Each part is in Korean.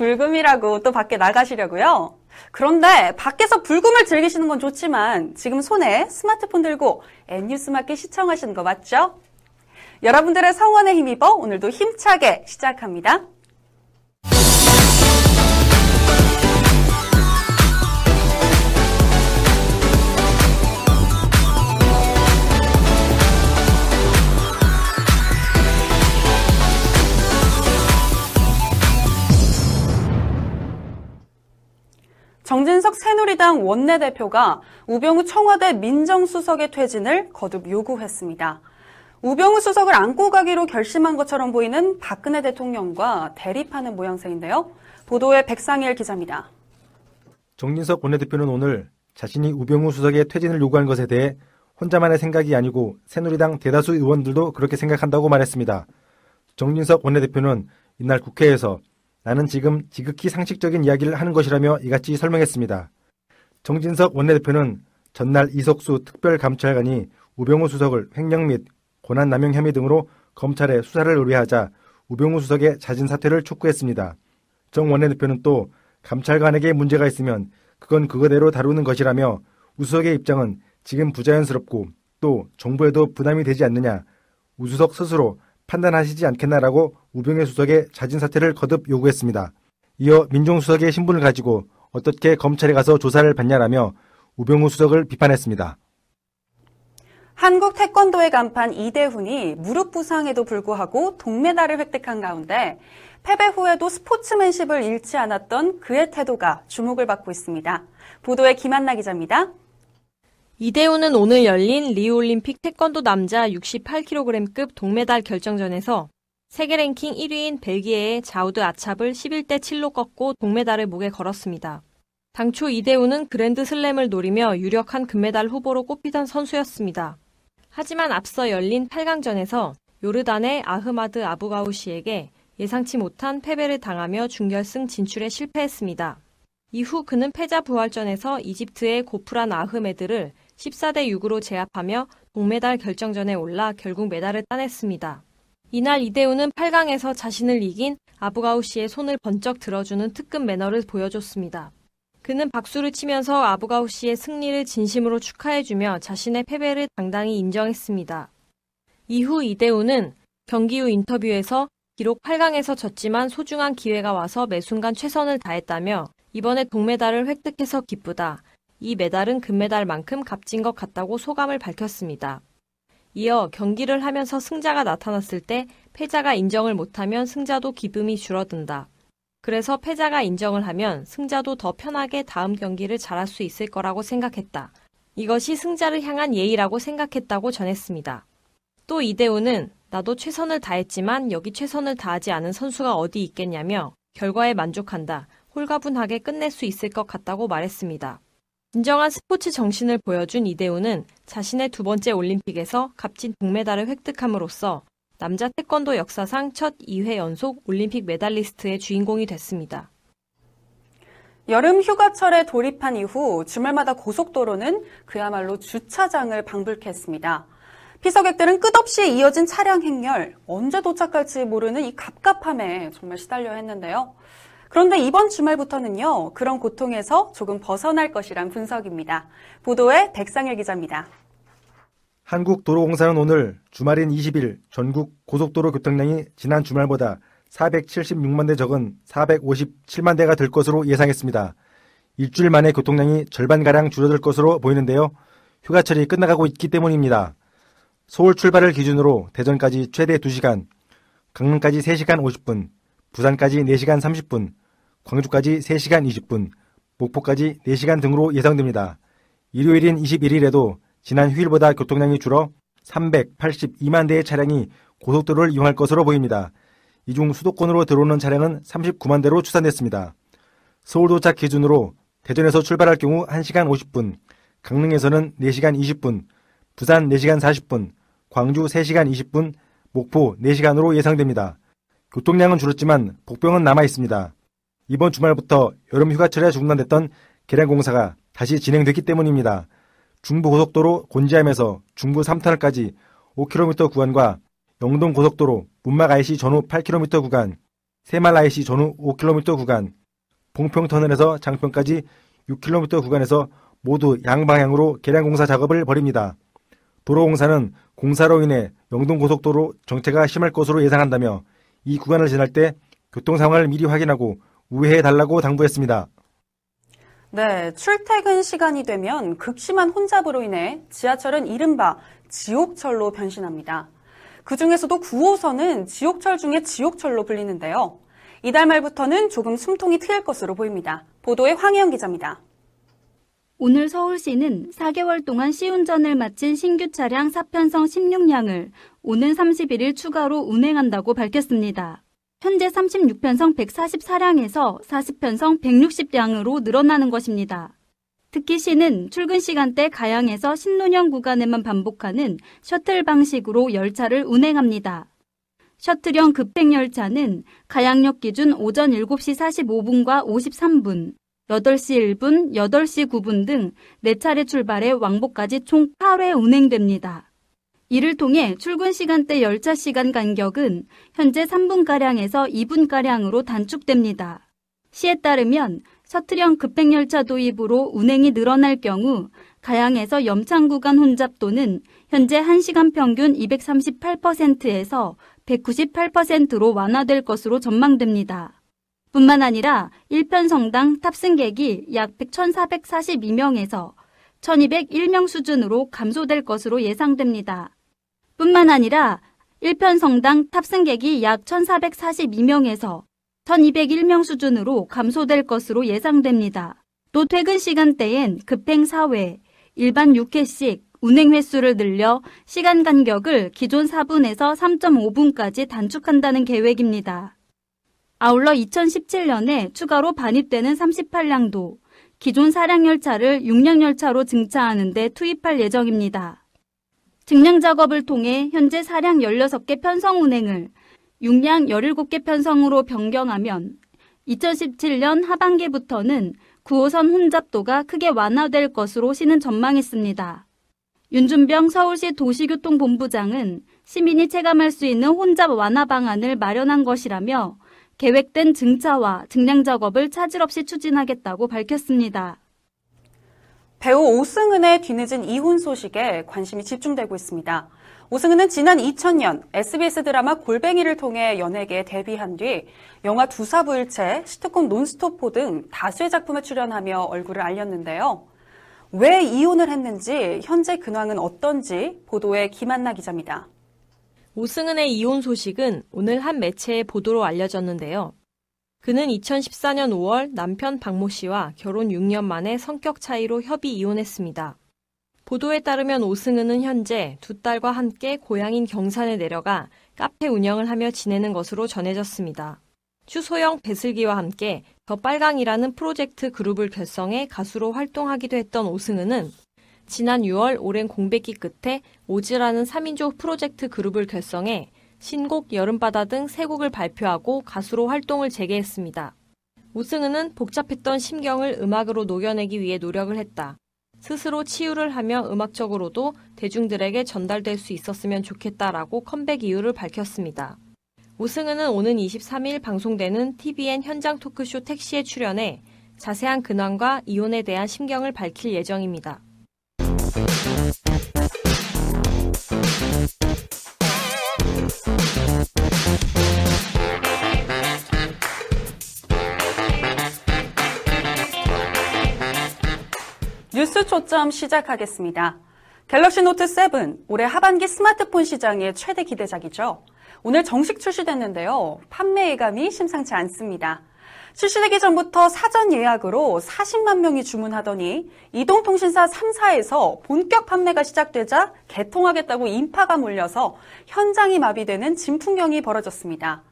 불금이라고 또 밖에 나가시려고요? 그런데 밖에서 불금을 즐기시는 건 좋지만 지금 손에 스마트폰 들고 N뉴스마켓 시청하시는 거 맞죠? 여러분들의 성원에 힘입어 오늘도 힘차게 시작합니다. 정진석 새누리당 원내대표가 우병우 청와대 민정수석의 퇴진을 거듭 요구했습니다. 우병우 수석을 안고 가기로 결심한 것처럼 보이는 박근혜 대통령과 대립하는 모양새인데요. 보도에 백상일 기자입니다. 정진석 원내대표는 오늘 자신이 우병우 수석의 퇴진을 요구한 것에 대해 혼자만의 생각이 아니고 새누리당 대다수 의원들도 그렇게 생각한다고 말했습니다. 정진석 원내대표는 이날 국회에서 나는 지금 지극히 상식적인 이야기를 하는 것이라며 이같이 설명했습니다. 정진석 원내대표는 전날 이석수 특별감찰관이 우병우 수석을 횡령 및 권한남용 혐의 등으로 검찰에 수사를 의뢰하자 우병우 수석의 자진 사퇴를 촉구했습니다. 정 원내대표는 또 감찰관에게 문제가 있으면 그건 그거대로 다루는 것이라며 우수석의 입장은 지금 부자연스럽고 또 정부에도 부담이 되지 않느냐 우수석 스스로 판단하시지 않겠나라고 우병우 수석의 자진 사퇴를 거듭 요구했습니다. 이어 민정수석의 신분을 가지고 어떻게 검찰에 가서 조사를 받냐라며 우병우 수석을 비판했습니다. 한국 태권도의 간판 이대훈이 무릎 부상에도 불구하고 동메달을 획득한 가운데 패배 후에도 스포츠맨십을 잃지 않았던 그의 태도가 주목을 받고 있습니다. 보도에 김한나 기자입니다. 이대훈은 오늘 열린 리우올림픽 태권도 남자 68kg급 동메달 결정전에서 세계 랭킹 1위인 벨기에의 자우드 아찹을 11대 7로 꺾고 동메달을 목에 걸었습니다. 당초 이대훈은 그랜드 슬램을 노리며 유력한 금메달 후보로 꼽히던 선수였습니다. 하지만 앞서 열린 8강전에서 요르단의 아흐마드 아부가우시에게 예상치 못한 패배를 당하며 준결승 진출에 실패했습니다. 이후 그는 패자 부활전에서 이집트의 고프란 아흐메드를 14대 6으로 제압하며 동메달 결정전에 올라 결국 메달을 따냈습니다. 이날 이대우는 8강에서 자신을 이긴 아부가우시의 손을 번쩍 들어주는 특급 매너를 보여줬습니다. 그는 박수를 치면서 아부가우 씨의 승리를 진심으로 축하해주며 자신의 패배를 당당히 인정했습니다. 이후 이대우는 경기 후 인터뷰에서 비록 8강에서 졌지만 소중한 기회가 와서 매 순간 최선을 다했다며 이번에 동메달을 획득해서 기쁘다. 이 메달은 금메달만큼 값진 것 같다고 소감을 밝혔습니다. 이어 경기를 하면서 승자가 나타났을 때 패자가 인정을 못하면 승자도 기쁨이 줄어든다. 그래서 패자가 인정을 하면 승자도 더 편하게 다음 경기를 잘할 수 있을 거라고 생각했다. 이것이 승자를 향한 예의라고 생각했다고 전했습니다. 또 이대우는 나도 최선을 다했지만 여기 최선을 다하지 않은 선수가 어디 있겠냐며 결과에 만족한다. 홀가분하게 끝낼 수 있을 것 같다고 말했습니다. 진정한 스포츠 정신을 보여준 이대우는 자신의 두 번째 올림픽에서 값진 동메달을 획득함으로써 남자 태권도 역사상 첫 2회 연속 올림픽 메달리스트의 주인공이 됐습니다. 여름 휴가철에 돌입한 이후 주말마다 고속도로는 그야말로 주차장을 방불케 했습니다. 피서객들은 끝없이 이어진 차량 행렬, 언제 도착할지 모르는 이 갑갑함에 정말 시달려 했는데요. 그런데 이번 주말부터는요, 그런 고통에서 조금 벗어날 것이란 분석입니다. 보도에 백상일 기자입니다. 한국도로공사는 오늘 주말인 20일 전국 고속도로 교통량이 지난 주말보다 476만 대 적은 457만 대가 될 것으로 예상했습니다. 일주일 만에 교통량이 절반가량 줄어들 것으로 보이는데요. 휴가철이 끝나가고 있기 때문입니다. 서울 출발을 기준으로 대전까지 최대 2시간, 강릉까지 3시간 50분, 부산까지 4시간 30분, 광주까지 3시간 20분, 목포까지 4시간 등으로 예상됩니다. 일요일인 21일에도 지난 휴일보다 교통량이 줄어 382만 대의 차량이 고속도로를 이용할 것으로 보입니다. 이 중 수도권으로 들어오는 차량은 39만 대로 추산됐습니다. 서울 도착 기준으로 대전에서 출발할 경우 1시간 50분, 강릉에서는 4시간 20분, 부산 4시간 40분, 광주 3시간 20분, 목포 4시간으로 예상됩니다. 교통량은 줄었지만 복병은 남아 있습니다. 이번 주말부터 여름 휴가철에 중단됐던 개량 공사가 다시 진행됐기 때문입니다. 중부 고속도로 곤지암에서 중부 3터널까지 5km 구간과 영동 고속도로 문막 IC 전후 8km 구간, 새말라이시 전후 5km 구간, 봉평 터널에서 장평까지 6km 구간에서 모두 양방향으로 개량 공사 작업을 벌입니다. 도로 공사는 공사로 인해 영동 고속도로 정체가 심할 것으로 예상한다며 이 구간을 지날 때 교통 상황을 미리 확인하고 우회해 달라고 당부했습니다. 네, 출퇴근 시간이 되면 극심한 혼잡으로 인해 지하철은 이른바 지옥철로 변신합니다. 그 중에서도 9호선은 지옥철 중에 지옥철로 불리는데요. 이달 말부터는 조금 숨통이 트일 것으로 보입니다. 보도에 황혜영 기자입니다. 오늘 서울시는 4개월 동안 시운전을 마친 신규 차량 4편성 16량을 오는 31일 추가로 운행한다고 밝혔습니다. 현재 36편성 144량에서 40편성 160량으로 늘어나는 것입니다. 특히 시는 출근 시간대 가양에서 신논현 구간에만 반복하는 셔틀 방식으로 열차를 운행합니다. 셔틀형 급행열차는 가양역 기준 오전 7시 45분과 53분, 8시 1분, 8시 9분 등 4차례 출발해 왕복까지 총 8회 운행됩니다. 이를 통해 출근 시간대 열차 시간 간격은 현재 3분가량에서 2분가량으로 단축됩니다. 시에 따르면 셔틀형 급행열차 도입으로 운행이 늘어날 경우 가양에서 염창 구간 혼잡도는 현재 1시간 평균 238%에서 198%로 완화될 것으로 전망됩니다. 뿐만 아니라 1편성당 탑승객이 약 1,442명에서 1,201명 수준으로 감소될 것으로 예상됩니다. 뿐만 아니라 1편 성당 탑승객이 약 1,442명에서 1,201명 수준으로 감소될 것으로 예상됩니다. 또 퇴근 시간대엔 급행 4회, 일반 6회씩 운행 횟수를 늘려 시간 간격을 기존 4분에서 3.5분까지 단축한다는 계획입니다. 아울러 2017년에 추가로 반입되는 38량도 기존 4량 열차를 6량 열차로 증차하는 데 투입할 예정입니다. 증량 작업을 통해 현재 4량 16개 편성 운행을 6량 17개 편성으로 변경하면 2017년 하반기부터는 9호선 혼잡도가 크게 완화될 것으로 시는 전망했습니다. 윤준병 서울시 도시교통본부장은 시민이 체감할 수 있는 혼잡 완화 방안을 마련한 것이라며 계획된 증차와 증량 작업을 차질 없이 추진하겠다고 밝혔습니다. 배우 오승은의 뒤늦은 이혼 소식에 관심이 집중되고 있습니다. 오승은은 지난 2000년 SBS 드라마 골뱅이를 통해 연예계에 데뷔한 뒤 영화 두사부일체, 시트콤 논스토프 등 다수의 작품에 출연하며 얼굴을 알렸는데요. 왜 이혼을 했는지 현재 근황은 어떤지 보도에 김한나 기자입니다. 오승은의 이혼 소식은 오늘 한 매체의 보도로 알려졌는데요. 그는 2014년 5월 남편 박모 씨와 결혼 6년 만에 성격 차이로 협의 이혼했습니다. 보도에 따르면 오승은은 현재 두 딸과 함께 고향인 경산에 내려가 카페 운영을 하며 지내는 것으로 전해졌습니다. 추소영 배슬기와 함께 더 빨강이라는 프로젝트 그룹을 결성해 가수로 활동하기도 했던 오승은은 지난 6월 오랜 공백기 끝에 오즈라는 3인조 프로젝트 그룹을 결성해 신곡 여름바다 등 세 곡을 발표하고 가수로 활동을 재개했습니다. 오승은은 복잡했던 심경을 음악으로 녹여내기 위해 노력을 했다. 스스로 치유를 하며 음악적으로도 대중들에게 전달될 수 있었으면 좋겠다라고 컴백 이유를 밝혔습니다. 오승은은 오는 23일 방송되는 tvN 현장 토크쇼 택시에 출연해 자세한 근황과 이혼에 대한 심경을 밝힐 예정입니다. 뉴스 초점 시작하겠습니다. 갤럭시 노트 7, 올해 하반기 스마트폰 시장의 최대 기대작이죠. 오늘 정식 출시됐는데요. 판매 예감이 심상치 않습니다. 출시되기 전부터 사전 예약으로 40만 명이 주문하더니 이동통신사 3사에서 본격 판매가 시작되자 개통하겠다고 인파가 몰려서 현장이 마비되는 진풍경이 벌어졌습니다.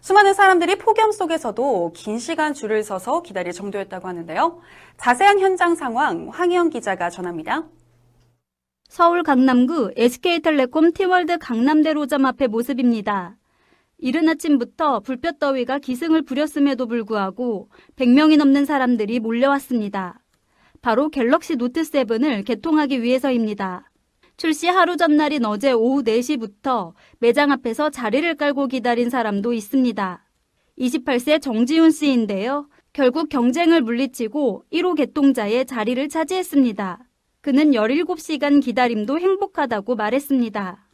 수많은 사람들이 폭염 속에서도 긴 시간 줄을 서서 기다릴 정도였다고 하는데요. 자세한 현장 상황 황희영 기자가 전합니다. 서울 강남구 SK텔레콤 T월드 강남대로점 앞의 모습입니다. 이른 아침부터 불볕 더위가 기승을 부렸음에도 불구하고 100명이 넘는 사람들이 몰려왔습니다. 바로 갤럭시 노트 7을 개통하기 위해서입니다. 출시 하루 전날인 어제 오후 4시부터 매장 앞에서 자리를 깔고 기다린 사람도 있습니다. 28세 정지훈 씨인데요. 결국 경쟁을 물리치고 1호 개통자의 자리를 차지했습니다. 그는 17시간 기다림도 행복하다고 말했습니다.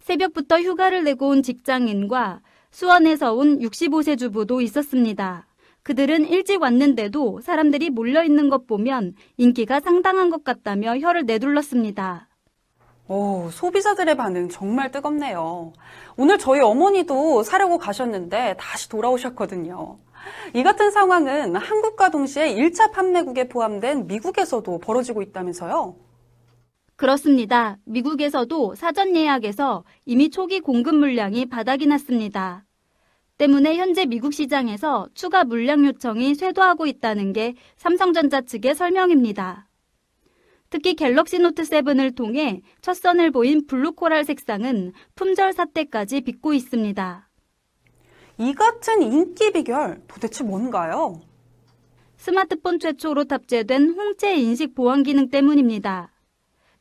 새벽부터 휴가를 내고 온 직장인과 수원에서 온 65세 주부도 있었습니다. 그들은 일찍 왔는데도 사람들이 몰려 있는 것 보면 인기가 상당한 것 같다며 혀를 내둘렀습니다. 오, 소비자들의 반응 정말 뜨겁네요. 오늘 저희 어머니도 사려고 가셨는데 다시 돌아오셨거든요. 이 같은 상황은 한국과 동시에 1차 판매국에 포함된 미국에서도 벌어지고 있다면서요? 그렇습니다. 미국에서도 사전 예약에서 이미 초기 공급 물량이 바닥이 났습니다. 때문에 현재 미국 시장에서 추가 물량 요청이 쇄도하고 있다는 게 삼성전자 측의 설명입니다. 특히 갤럭시 노트 7을 통해 첫 선을 보인 blue coral 색상은 품절 사태까지 빚고 있습니다. 이 같은 인기 비결 도대체 뭔가요? 스마트폰 최초로 탑재된 홍채 인식 보안 기능 때문입니다.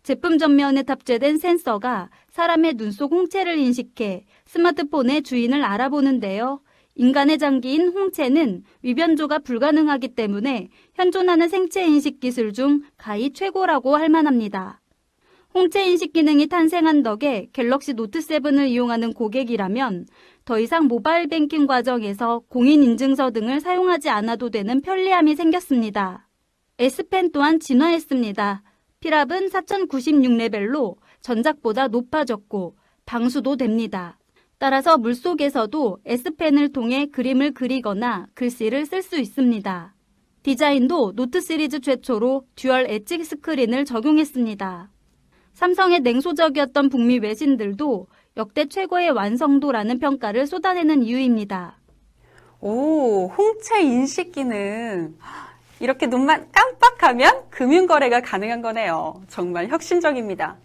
제품 전면에 탑재된 센서가 사람의 눈 속 홍채를 인식해 스마트폰의 주인을 알아보는데요. 인간의 장기인 홍채는 위변조가 불가능하기 때문에 현존하는 생체 인식 기술 중 가히 최고라고 할 만합니다. 홍채 인식 기능이 탄생한 덕에 갤럭시 노트 7을 이용하는 고객이라면 더 이상 모바일 뱅킹 과정에서 공인 인증서 등을 사용하지 않아도 되는 편리함이 생겼습니다. S펜 또한 진화했습니다. 필압은 4096레벨로 전작보다 높아졌고 방수도 됩니다. 따라서 물속에서도 S펜을 통해 그림을 그리거나 글씨를 쓸 수 있습니다. 디자인도 노트 시리즈 최초로 dual edge 스크린을 적용했습니다. 삼성의 냉소적이었던 북미 외신들도 역대 최고의 완성도라는 평가를 쏟아내는 이유입니다. 오, 홍채 인식 기능. 이렇게 눈만 깜빡하면 금융거래가 가능한 거네요. 정말 혁신적입니다.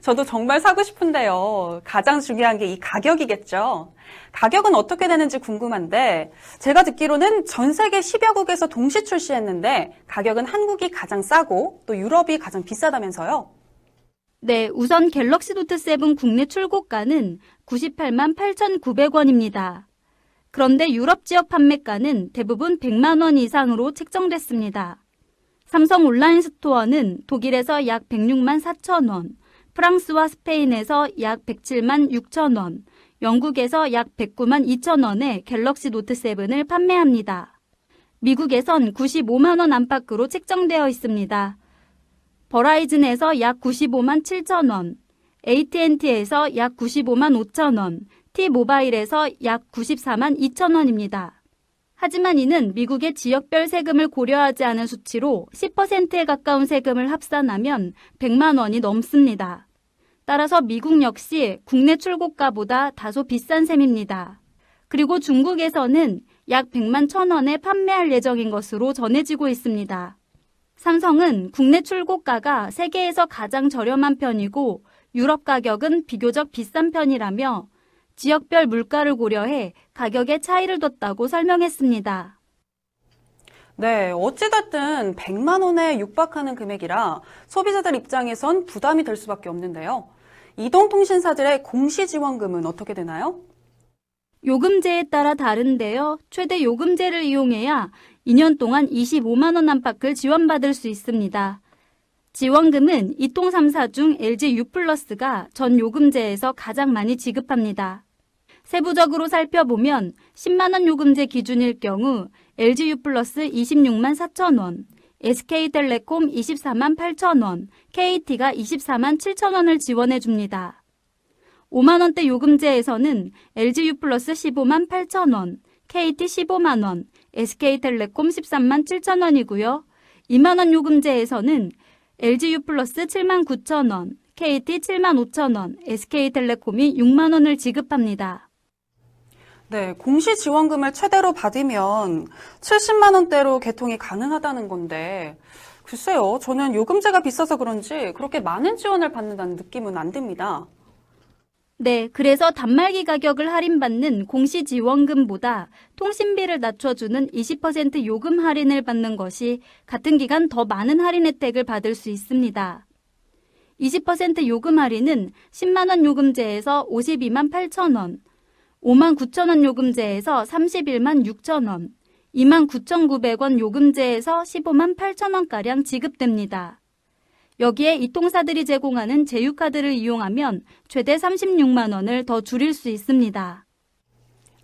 저도 정말 사고 싶은데요. 가장 중요한 게 이 가격이겠죠. 가격은 어떻게 되는지 궁금한데, 제가 듣기로는 전 세계 10여 국에서 동시 출시했는데, 가격은 한국이 가장 싸고, 또 유럽이 가장 비싸다면서요? 네, 우선 갤럭시 노트 7 국내 출고가는 98만 8,900원입니다. 그런데 유럽 지역 판매가는 대부분 100만 원 이상으로 책정됐습니다. 삼성 온라인 스토어는 독일에서 약 106만 4천 원, 프랑스와 스페인에서 약 107만 6천 원, 영국에서 약 109만 2천 원에 갤럭시 노트 7을 판매합니다. 미국에선 95만 원 안팎으로 책정되어 있습니다. 버라이즌에서 약 95만 7천 원, AT&T에서 약 95만 5천 원, T모바일에서 약 94만 2천 원입니다. 하지만 이는 미국의 지역별 세금을 고려하지 않은 수치로 10%에 가까운 세금을 합산하면 100만 원이 넘습니다. 따라서 미국 역시 국내 출고가보다 다소 비싼 셈입니다. 그리고 중국에서는 약 100만 천 원에 판매할 예정인 것으로 전해지고 있습니다. 삼성은 국내 출고가가 세계에서 가장 저렴한 편이고 유럽 가격은 비교적 비싼 편이라며 지역별 물가를 고려해 가격에 차이를 뒀다고 설명했습니다. 네, 어찌됐든 100만 원에 육박하는 금액이라 소비자들 입장에선 부담이 될 수밖에 없는데요. 이동통신사들의 공시지원금은 어떻게 되나요? 요금제에 따라 다른데요. 최대 요금제를 이용해야 2년 동안 25만 원 안팎을 지원받을 수 있습니다. 지원금은 이통 3사 중 LG U+가 전 요금제에서 가장 많이 지급합니다. 세부적으로 살펴보면 10만원 요금제 기준일 경우 LG U+ 26만 4천원, SK텔레콤 24만 8천원, KT가 24만 7천원을 지원해 줍니다. 5만원대 요금제에서는 LG U+ 15만 8천원, KT 15만원, SK텔레콤 13만 7천원이고요. 2만원 요금제에서는 LG U+ 7만 9천 원, KT 7만 5천 원, SK텔레콤이 6만 원을 지급합니다. 네, 공시 지원금을 최대로 받으면 70만 원대로 개통이 가능하다는 건데 글쎄요, 저는 요금제가 비싸서 그런지 그렇게 많은 지원을 받는다는 느낌은 안 듭니다. 네, 그래서 단말기 가격을 할인받는 공시 지원금보다 통신비를 낮춰주는 20% 요금 할인을 받는 것이 같은 기간 더 많은 할인 혜택을 받을 수 있습니다. 20% 요금 할인은 10만원 요금제에서 52만 8천원, 5만 9천 원 요금제에서 31만 6천 원, 2만 9,900원 요금제에서 15만 8천 원가량 지급됩니다. 여기에 이통사들이 제공하는 제휴카드를 이용하면 최대 36만 원을 더 줄일 수 있습니다.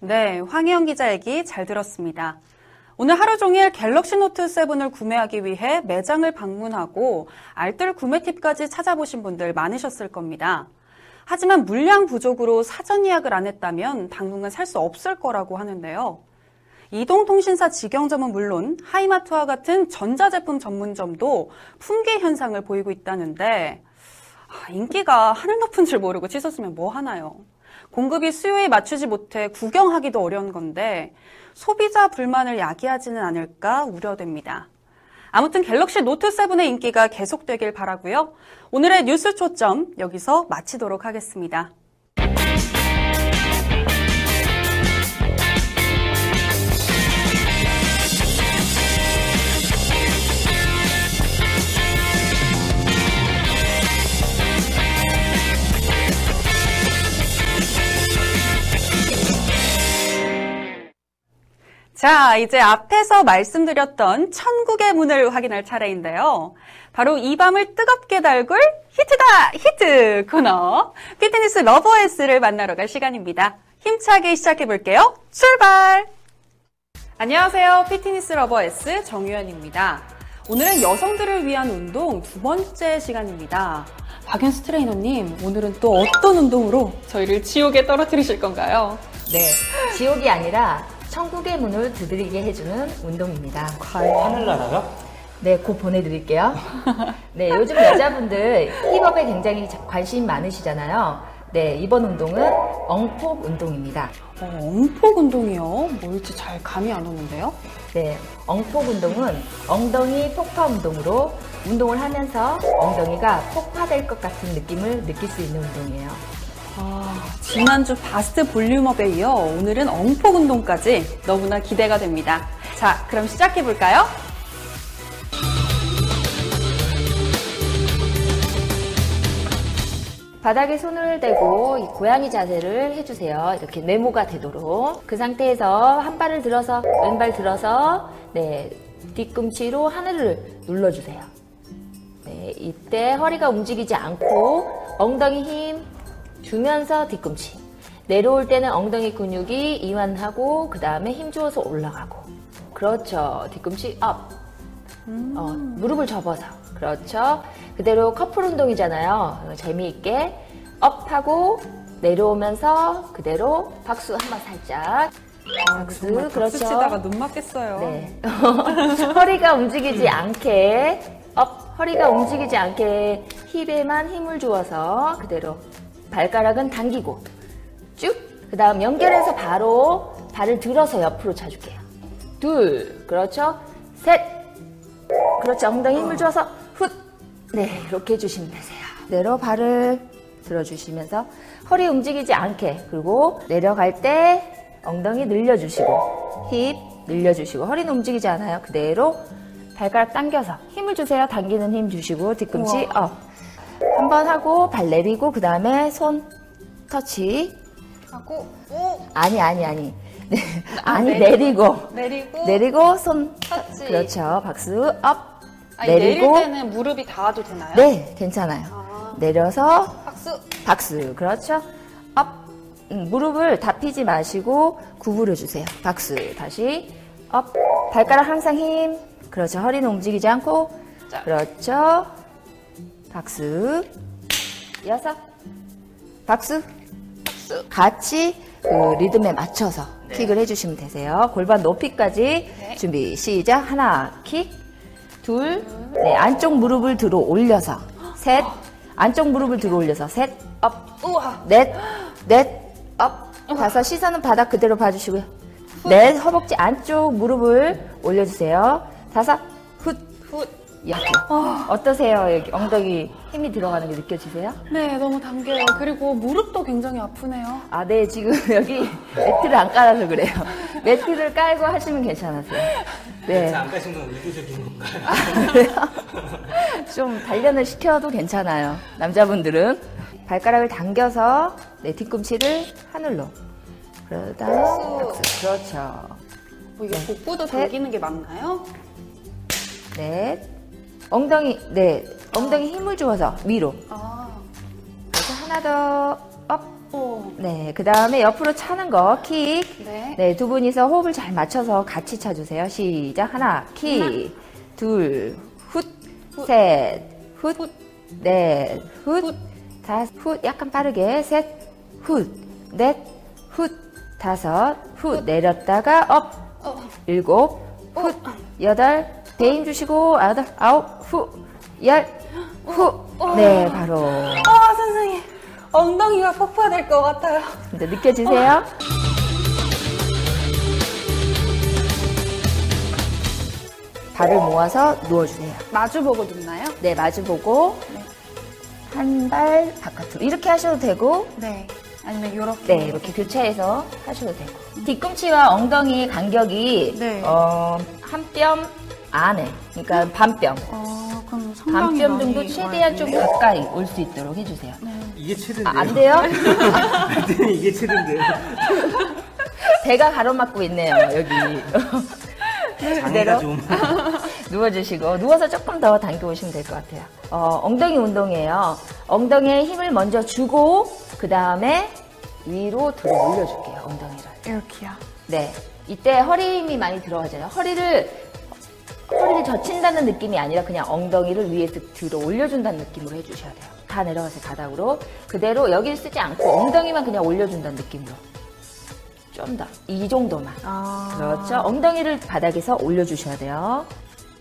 네, 황혜영 기자 얘기 잘 들었습니다. 오늘 하루 종일 갤럭시 노트 7을 구매하기 위해 매장을 방문하고 알뜰 구매 팁까지 찾아보신 분들 많으셨을 겁니다. 하지만 물량 부족으로 사전 예약을 안 했다면 당분간 살 수 없을 거라고 하는데요. 이동통신사 직영점은 물론 하이마트와 같은 전자제품 전문점도 품귀 현상을 보이고 있다는데 아, 인기가 하늘 높은 줄 모르고 치솟으면 뭐 하나요? 공급이 수요에 맞추지 못해 구경하기도 어려운 건데 소비자 불만을 야기하지는 않을까 우려됩니다. 아무튼 갤럭시 노트 7의 인기가 계속되길 바라고요. 오늘의 뉴스 초점 여기서 마치도록 하겠습니다. 자, 이제 앞에서 말씀드렸던 천국의 문을 확인할 차례인데요. 바로 이 밤을 뜨겁게 달굴 히트다! 히트! 코너. 피트니스 러버에스를 만나러 갈 시간입니다. 힘차게 시작해 볼게요. 출발! 안녕하세요. 피트니스 러버에스 정유현입니다. 오늘은 여성들을 위한 운동 두 번째 시간입니다. 박연수 트레이너님, 오늘은 또 어떤 운동으로 저희를 지옥에 떨어뜨리실 건가요? 네, 지옥이 아니라 천국의 문을 두드리게 해주는 운동입니다. 하늘 나라요? 네, 곧 보내드릴게요. 네, 요즘 여자분들 힙업에 굉장히 자- 관심 많으시잖아요. 네, 이번 운동은 엉폭 운동입니다. 어, 엉폭 운동이요? 뭘지 잘 감이 안 오는데요? 네, 엉폭 운동은 엉덩이 폭파 운동으로 운동을 하면서 엉덩이가 폭파될 것 같은 느낌을 느낄 수 있는 운동이에요. 아, 지난주 바스트 볼륨업에 이어 오늘은 엉폭 운동까지 너무나 기대가 됩니다. 자, 그럼 시작해 볼까요? 바닥에 손을 대고 이 고양이 자세를 해주세요. 이렇게 네모가 되도록. 그 상태에서 한 발을 들어서, 왼발 들어서, 네, 뒤꿈치로 하늘을 눌러주세요. 네, 이때 허리가 움직이지 않고 엉덩이 힘 주면서 뒤꿈치. 내려올 때는 엉덩이 근육이 이완하고, 그 다음에 힘 주어서 올라가고. 그렇죠. 뒤꿈치 up. 어, 무릎을 접어서. 그렇죠. 그대로 커플 운동이잖아요. 어, 재미있게 up하고 내려오면서 그대로 박수 한 번 살짝. 박수. 정말 박수 그렇죠. 치다가 눈 맞겠어요. 네. 허리가 움직이지 않게 up 허리가 움직이지 않게 힙에만 힘을 주어서 그대로 발가락은 당기고 쭉 그 다음 연결해서 바로 발을 들어서 옆으로 차줄게요. 둘 그렇죠. 셋 그렇죠. 엉덩이 힘을 주어서 훗 네, 이렇게 해주시면 되세요. 뒤로 발을 들어주시면서 허리 움직이지 않게 그리고 내려갈 때 엉덩이 늘려주시고 힙 늘려주시고 허리는 움직이지 않아요. 그대로 발가락 당겨서 힘을 주세요. 당기는 힘 주시고 뒤꿈치 up. 한 번 하고 발 내리고 그 다음에 손 터치. 하고, 오! 아니 아니 아니. 네. 아니 내리고. 내리고 내리고. 내리고 손 터치. 그렇죠. 박수 up. 아니, 내리고 내릴 때는 무릎이 닿아도 되나요? 네 괜찮아요. 아, 내려서 박수. 박수. 그렇죠. up. 음, 무릎을 다 피지 마시고 구부려 주세요. 박수. 다시 up. 발가락 항상 힘. 그렇죠. 허리는 움직이지 않고. 자. 그렇죠. 박수. 여섯. 박수. 박수. 같이 그 리듬에 맞춰서 킥을 해주시면 되세요. 골반 높이까지 준비 시작. 하나 킥. 둘. 네 안쪽 무릎을 들어 올려서 셋. 안쪽 무릎을 들어 올려서 셋. Up. 우와. 넷, 넷, up. 다섯, 시선은 바닥 그대로 봐주시고요. 넷, 허벅지 안쪽 무릎을 올려주세요. 다섯, 훗, 훗. 이렇게. 어떠세요? 여기 엉덩이 힘이 들어가는 게 느껴지세요? 네, 너무 당겨요. 그리고 무릎도 굉장히 아프네요. 아, 네, 지금 여기 매트를 안 깔아서 그래요. 매트를 깔고 하시면 괜찮으세요. 네. 안 가신 건 의도적인 건가요? 아, 그래요? 좀 단련을 시켜도 괜찮아요. 남자분들은 발가락을 당겨서 네, 뒤꿈치를 하늘로. 그러다 박수. 그렇죠. 뭐 이게 복부도 셋. 당기는 게 맞나요? 넷. 엉덩이, 네. 엉덩이 힘을 주어서 위로. 아, 그래서 하나 더, up. 오, 네. 그 다음에 옆으로 차는 거, 킥. 네. 네. 두 분이서 호흡을 잘 맞춰서 같이 차주세요. 시작. 하나, 킥. 둘, 훗. 셋, 훗. 넷, 훗. 다섯, 훗. 약간 빠르게. 셋, 훗. 넷, 훗. 다섯, 훗. 내렸다가 up. 어, 일곱, 훗, 여덟, 대인 주시고, 아홉, 아홉, 후, 열, 후. 네, 바로. 아, 선생님. 엉덩이가 폭파될 것 같아요. 이제 느껴지세요? 발을 모아서 누워주세요. 마주보고 눕나요? 네, 마주보고, 한발 바깥으로. 이렇게 하셔도 되고, 네. 아니면 요렇게. 네, 이렇게 교차해서 하셔도 되고. 뒤꿈치와 엉덩이 간격이, 네. 어, 한뼘 안에, 그러니까 반 뼘. 어, 그럼 상당히 반뼘 정도 많이 최대한 좀 와야겠네요. 가까이 올 수 있도록 해주세요. 이게 최대인데요. 아, 안 돼요? 이게 최대인데요. 배가 가로막고 있네요, 여기. 장애가 그대로 좀. 누워주시고, 누워서 조금 더 당겨 오시면 될 것 같아요. 어, 엉덩이 운동이에요. 엉덩이에 힘을 먼저 주고, 그 다음에 위로 들어 올려줄게요, 엉덩이를. 이렇게요. 네. 이때 허리 힘이 많이 들어가잖아요. 허리를, 허리를 젖힌다는 느낌이 아니라 그냥 엉덩이를 위에서 들어 올려준다는 느낌으로 해주셔야 돼요. 다 내려가세요, 바닥으로. 그대로 여기를 쓰지 않고 엉덩이만 그냥 올려준다는 느낌으로. 좀 더. 이 정도만. 아. 그렇죠. 엉덩이를 바닥에서 올려주셔야 돼요.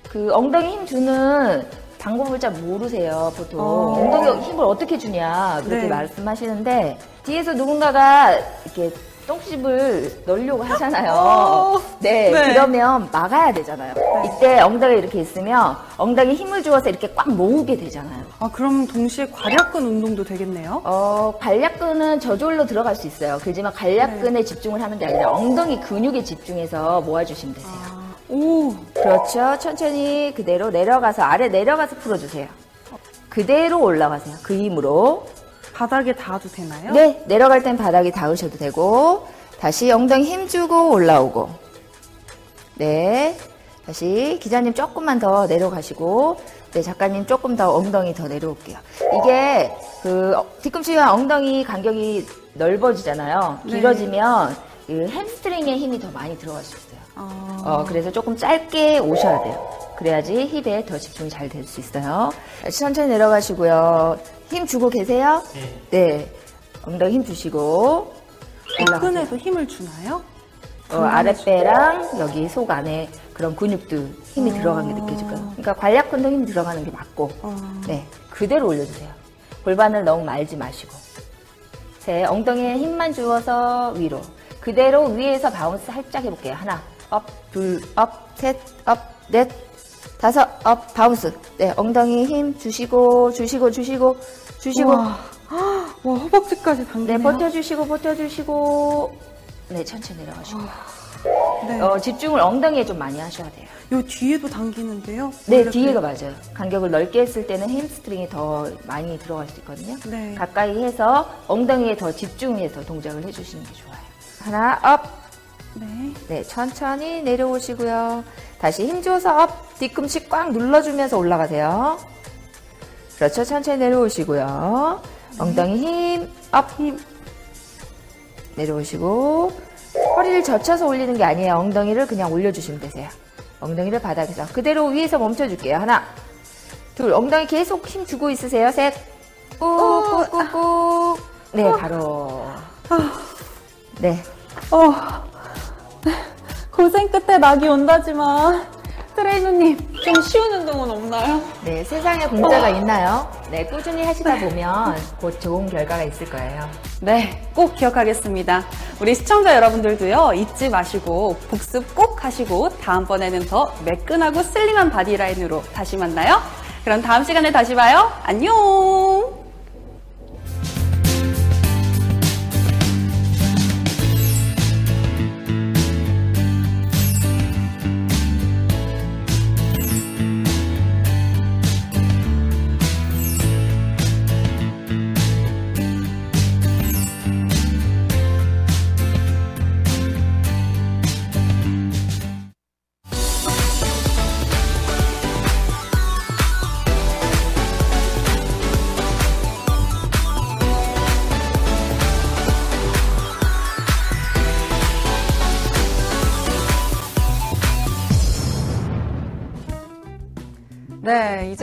그 엉덩이 힘 주는 방법을 잘 모르세요, 보통. 어. 엉덩이 힘을 어떻게 주냐, 그렇게 네. 말씀하시는데, 뒤에서 누군가가 이렇게 똥집을 넣으려고 하잖아요. 어. 네, 네. 그러면 막아야 되잖아요. 이때 엉덩이 이렇게 있으면 엉덩이 힘을 주어서 이렇게 꽉 모으게 되잖아요. 아, 그럼 동시에 괄약근 운동도 되겠네요? 어, 관략근은 저절로 들어갈 수 있어요. 그지만 관략근에 집중을 하는 게 아니라 엉덩이 근육에 집중해서 모아주시면 되세요. 아, 오. 그렇죠. 천천히 그대로 내려가서 아래 내려가서 풀어주세요. 그대로 올라가세요. 그 힘으로. 바닥에 닿아도 되나요? 네, 내려갈 땐 바닥에 닿으셔도 되고 다시 엉덩이 힘 주고 올라오고. 네. 다시 기자님 조금만 더 내려가시고 네, 작가님 조금 더 엉덩이 더 내려올게요. 이게 그 어, 뒤꿈치와 엉덩이 간격이 넓어지잖아요. 네. 길어지면 그 햄스트링에 힘이 더 많이 들어갈 수 있어요. 아, 어, 그래서 조금 짧게 오셔야 돼요. 그래야지 힙에 더 집중이 잘 될 수 있어요. 천천히 내려가시고요. 힘 주고 계세요? 네. 네. 엉덩이 힘 주시고 올라가세요. 복근에도 힘을 주나요? 어, 아랫배랑 여기 속 안에 그런 근육도 힘이 들어간 게 느껴질 거예요. 그러니까 괄약근도 힘이 들어가는 게 맞고, 어. 네. 그대로 올려주세요. 골반을 너무 말지 마시고. 셋. 엉덩이에 힘만 주어서 위로. 그대로 위에서 bounce 살짝 해볼게요. 하나, up, 둘, up, 셋, up, 넷, 다섯, up, bounce. 네, 엉덩이 힘 주시고, 주시고, 주시고, 주시고. 와, 와 허벅지까지 네, 당기네요. 버텨주시고, 버텨주시고. 네, 천천히 내려가시고. 네. 어, 집중을 엉덩이에 좀 많이 하셔야 돼요. 요 뒤에도 당기는데요? 네, 이렇게. 뒤에가 맞아요. 간격을 넓게 했을 때는 햄스트링이 더 많이 들어갈 수 있거든요. 네. 가까이 해서 엉덩이에 더 집중해서 동작을 해주시는 게 좋아요. 하나, up. 네. 네, 천천히 내려오시고요. 다시 힘줘서 up. 뒤꿈치 꽉 눌러주면서 올라가세요. 그렇죠. 천천히 내려오시고요. 엉덩이 힘, up. 힘. 내려오시고 허리를 젖혀서 올리는 게 아니에요. 엉덩이를 그냥 올려주시면 되세요. 엉덩이를 바닥에서 그대로 위에서 멈춰줄게요. 하나, 둘, 엉덩이 계속 힘 주고 있으세요. 셋, 꾹꾹꾹꾹. 네, 바로. 네, 어, 고생 끝에 낙이 온다지만 트레이너님 좀 쉬운 운동은 없나요? 네, 세상에 공짜가 있나요? 네, 꾸준히 하시다 보면 곧 좋은 결과가 있을 거예요. 네, 꼭 기억하겠습니다. 우리 시청자 여러분들도요, 잊지 마시고 복습 꼭 하시고 다음번에는 더 매끈하고 슬림한 바디라인으로 다시 만나요. 그럼 다음 시간에 다시 봐요. 안녕!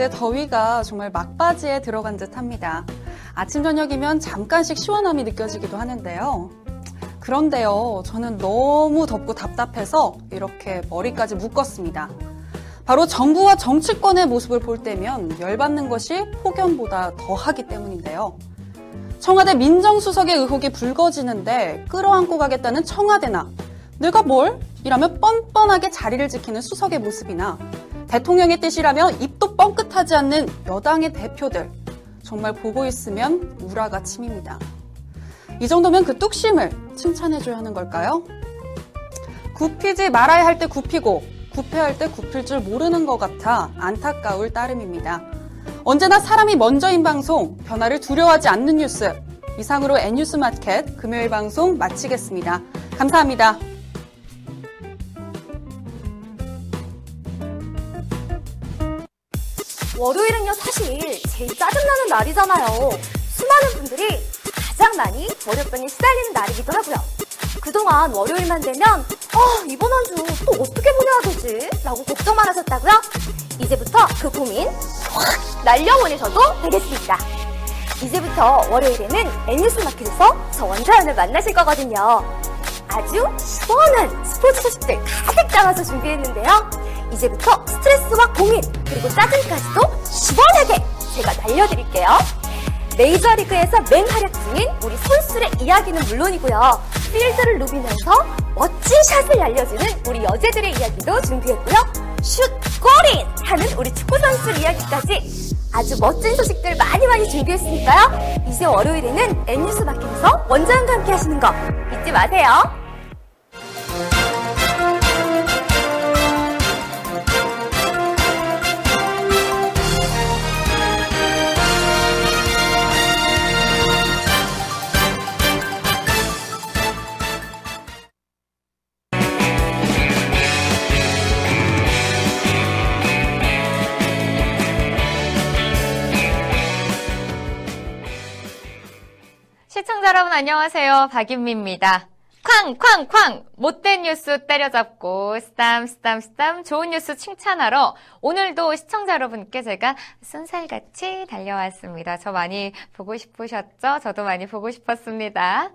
더위가 정말 막바지에 들어간 듯 합니다. 아침, 저녁이면 잠깐씩 시원함이 느껴지기도 하는데요. 그런데요, 저는 너무 덥고 답답해서 이렇게 머리까지 묶었습니다. 바로 정부와 정치권의 모습을 볼 때면 열받는 것이 폭염보다 더하기 때문인데요. 청와대 민정수석의 의혹이 불거지는데 끌어안고 가겠다는 청와대나 내가 뭘? 이라며 뻔뻔하게 자리를 지키는 수석의 모습이나 대통령의 뜻이라며 입도 뻥끗하지 않는 여당의 대표들 정말 보고 있으면 우라가 침입니다. 이 정도면 그 뚝심을 칭찬해줘야 하는 걸까요? 굽히지 말아야 할 때 굽히고 굽혀야 할 때 굽힐 줄 모르는 것 같아 안타까울 따름입니다. 언제나 사람이 먼저인 방송, 변화를 두려워하지 않는 뉴스. 이상으로 N뉴스 마켓 금요일 방송 마치겠습니다. 감사합니다. 월요일은요, 사실 제일 짜증나는 날이잖아요. 수많은 분들이 가장 많이 월요병에 시달리는 날이기도 하고요. 그동안 월요일만 되면, 아, 이번 한 주 또 어떻게 보내야 되지? 라고 걱정만 하셨다고요? 이제부터 그 고민 확 날려보내셔도 되겠습니다. 이제부터 월요일에는 N뉴스 마켓에서 저 원자연을 만나실 거거든요. 아주 시원한 스포츠 소식들 가득 담아서 준비했는데요. 이제부터 스트레스와 고민, 그리고 짜증까지도 시원하게 제가 날려드릴게요. 메이저리그에서 맹활약 중인 우리 선수의 이야기는 물론이고요. 필드를 누비면서 멋진 샷을 날려주는 우리 여제들의 이야기도 준비했고요. 슛, 골인! 하는 우리 축구선수 이야기까지 아주 멋진 소식들 많이 많이 준비했으니까요. 이제 월요일에는 N뉴스 마켓에서 원장과 함께 하시는 거 잊지 마세요. 여러분 안녕하세요. 박윤미입니다. 쾅쾅쾅 못된 뉴스 때려잡고 스담 스담 스담 좋은 뉴스 칭찬하러 오늘도 시청자 여러분께 제가 순살같이 달려왔습니다. 저 많이 보고 싶으셨죠? 저도 많이 보고 싶었습니다.